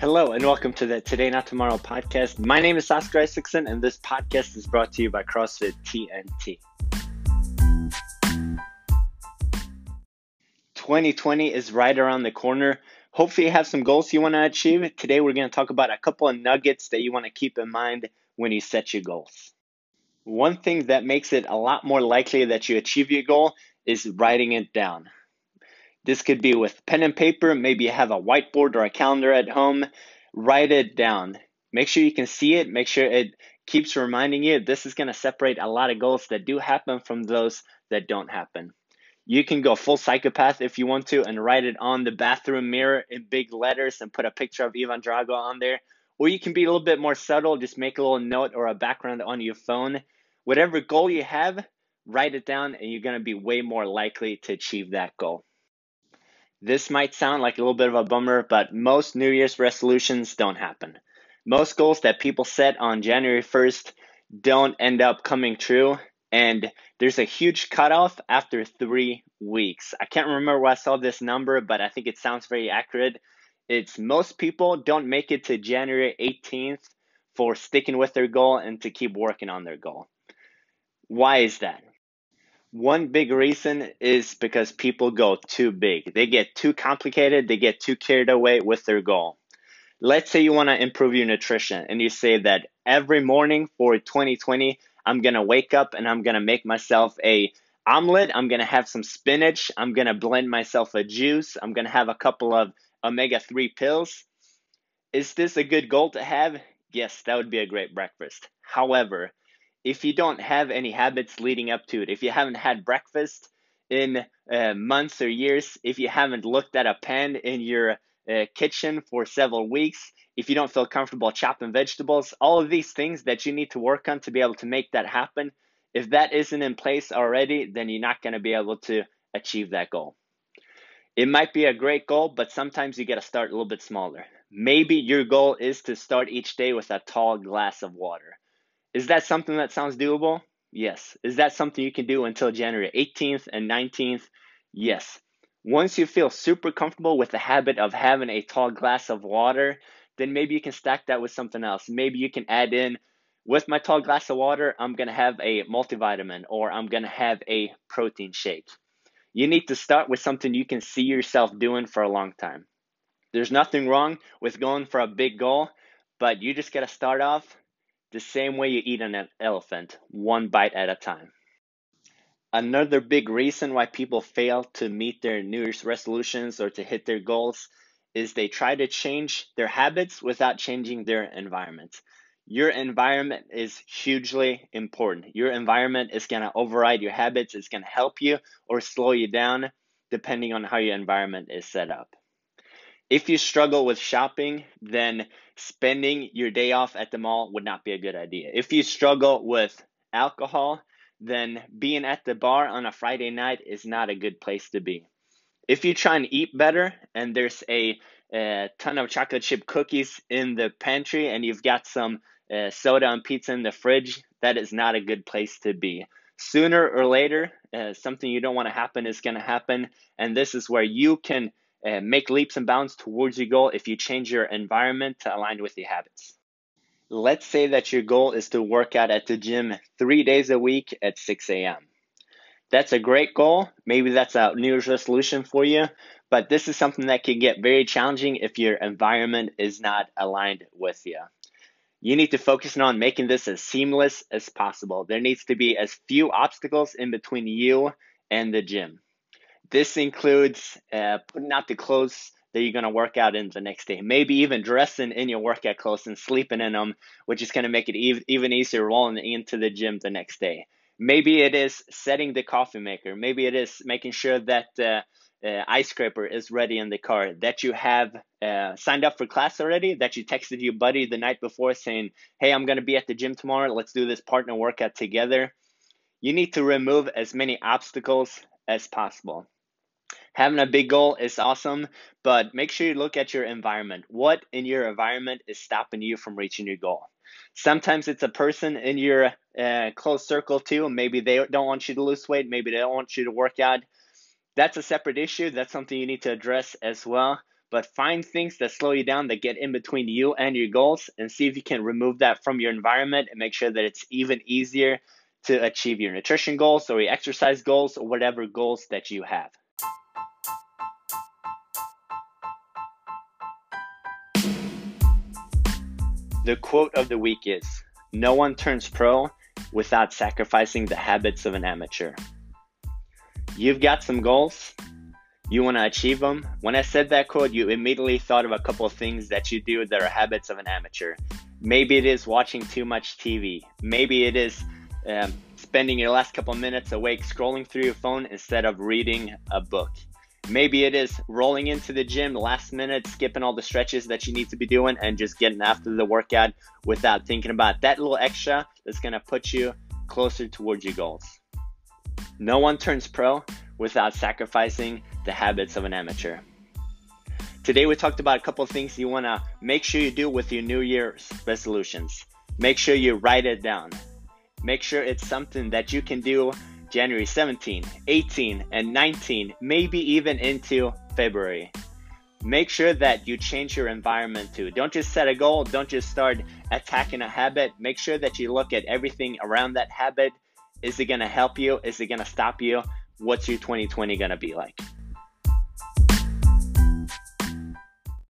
Hello and welcome to the Today Not Tomorrow podcast. My name is Oscar Isaacson, and this podcast is brought to you by CrossFit TNT. 2020 is right around the corner. Hopefully, you have some goals you want to achieve. Today, we're going to talk about a couple of nuggets that you want to keep in mind when you set your goals. One thing that makes it a lot more likely that you achieve your goal is writing it down. This could be with pen and paper. Maybe you have a whiteboard or a calendar at home. Write it down. Make sure you can see it. Make sure it keeps reminding you this is going to separate a lot of goals that do happen from those that don't happen. You can go full psychopath if you want to and write it on the bathroom mirror in big letters and put a picture of Ivan Drago on there. Or you can be a little bit more subtle, just make a little note or a background on your phone. Whatever goal you have, write it down and you're going to be way more likely to achieve that goal. This might sound like a little bit of a bummer, but most New Year's resolutions don't happen. Most goals that people set on January 1st don't end up coming true, and there's a huge cutoff after three weeks. I can't remember where I saw this number, but I think it sounds very accurate. It's most people don't make it to January 18th for sticking with their goal and to keep working on their goal. Why is that? One big reason is because people go too big. They get too complicated, they get too carried away with their goal. Let's say you want to improve your nutrition and you say that every morning for 2020, I'm going to wake up and I'm going to make myself a omelet, I'm going to have some spinach, I'm going to blend myself a juice, I'm going to have a couple of omega 3 pills. Is this a good goal to have? Yes, that would be a great breakfast. However, if you don't have any habits leading up to it, if you haven't had breakfast in uh, months or years, if you haven't looked at a pan in your uh, kitchen for several weeks, if you don't feel comfortable chopping vegetables, all of these things that you need to work on to be able to make that happen, if that isn't in place already, then you're not going to be able to achieve that goal. It might be a great goal, but sometimes you got to start a little bit smaller. Maybe your goal is to start each day with a tall glass of water. Is that something that sounds doable? Yes. Is that something you can do until January 18th and 19th? Yes. Once you feel super comfortable with the habit of having a tall glass of water, then maybe you can stack that with something else. Maybe you can add in with my tall glass of water, I'm going to have a multivitamin or I'm going to have a protein shake. You need to start with something you can see yourself doing for a long time. There's nothing wrong with going for a big goal, but you just got to start off the same way you eat an elephant, one bite at a time. Another big reason why people fail to meet their New Year's resolutions or to hit their goals is they try to change their habits without changing their environment. Your environment is hugely important. Your environment is going to override your habits, it's going to help you or slow you down depending on how your environment is set up. If you struggle with shopping, then spending your day off at the mall would not be a good idea. If you struggle with alcohol, then being at the bar on a Friday night is not a good place to be. If you try and eat better and there's a, a ton of chocolate chip cookies in the pantry and you've got some uh, soda and pizza in the fridge, that is not a good place to be. Sooner or later, uh, something you don't want to happen is going to happen, and this is where you can make leaps and bounds towards your goal if you change your environment to align with your habits. Let's say that your goal is to work out at the gym three days a week at 6 a.m. That's a great goal. Maybe that's a New Year's resolution for you, but this is something that can get very challenging if your environment is not aligned with you. You need to focus on making this as seamless as possible. There needs to be as few obstacles in between you and the gym. This includes uh, putting out the clothes that you're going to work out in the next day. Maybe even dressing in your workout clothes and sleeping in them, which is going to make it ev- even easier rolling into the gym the next day. Maybe it is setting the coffee maker. Maybe it is making sure that uh, uh, ice scraper is ready in the car, that you have uh, signed up for class already, that you texted your buddy the night before saying, Hey, I'm going to be at the gym tomorrow. Let's do this partner workout together. You need to remove as many obstacles as possible having a big goal is awesome, but make sure you look at your environment. What in your environment is stopping you from reaching your goal? Sometimes it's a person in your uh, close circle too. Maybe they don't want you to lose weight. Maybe they don't want you to work out. That's a separate issue. That's something you need to address as well. but find things that slow you down that get in between you and your goals and see if you can remove that from your environment and make sure that it's even easier to achieve your nutrition goals or your exercise goals or whatever goals that you have. The quote of the week is No one turns pro without sacrificing the habits of an amateur. You've got some goals, you want to achieve them. When I said that quote, you immediately thought of a couple of things that you do that are habits of an amateur. Maybe it is watching too much TV. Maybe it is um, spending your last couple of minutes awake scrolling through your phone instead of reading a book. Maybe it is rolling into the gym last minute, skipping all the stretches that you need to be doing, and just getting after the workout without thinking about that little extra that's to put you closer towards your goals. No one turns pro without sacrificing the habits of an amateur. Today, we talked about a couple things you want to make sure you do with your New Year's resolutions. Make sure you write it down. Make sure it's something that you can do January 17, 18, and 19, maybe even into February. Make sure that you change your environment too. Don't just set a goal, don't just start attacking a habit. Make sure that you look at everything around that habit. Is it going to help you? Is it going to stop you? What's your 2020 going to be like?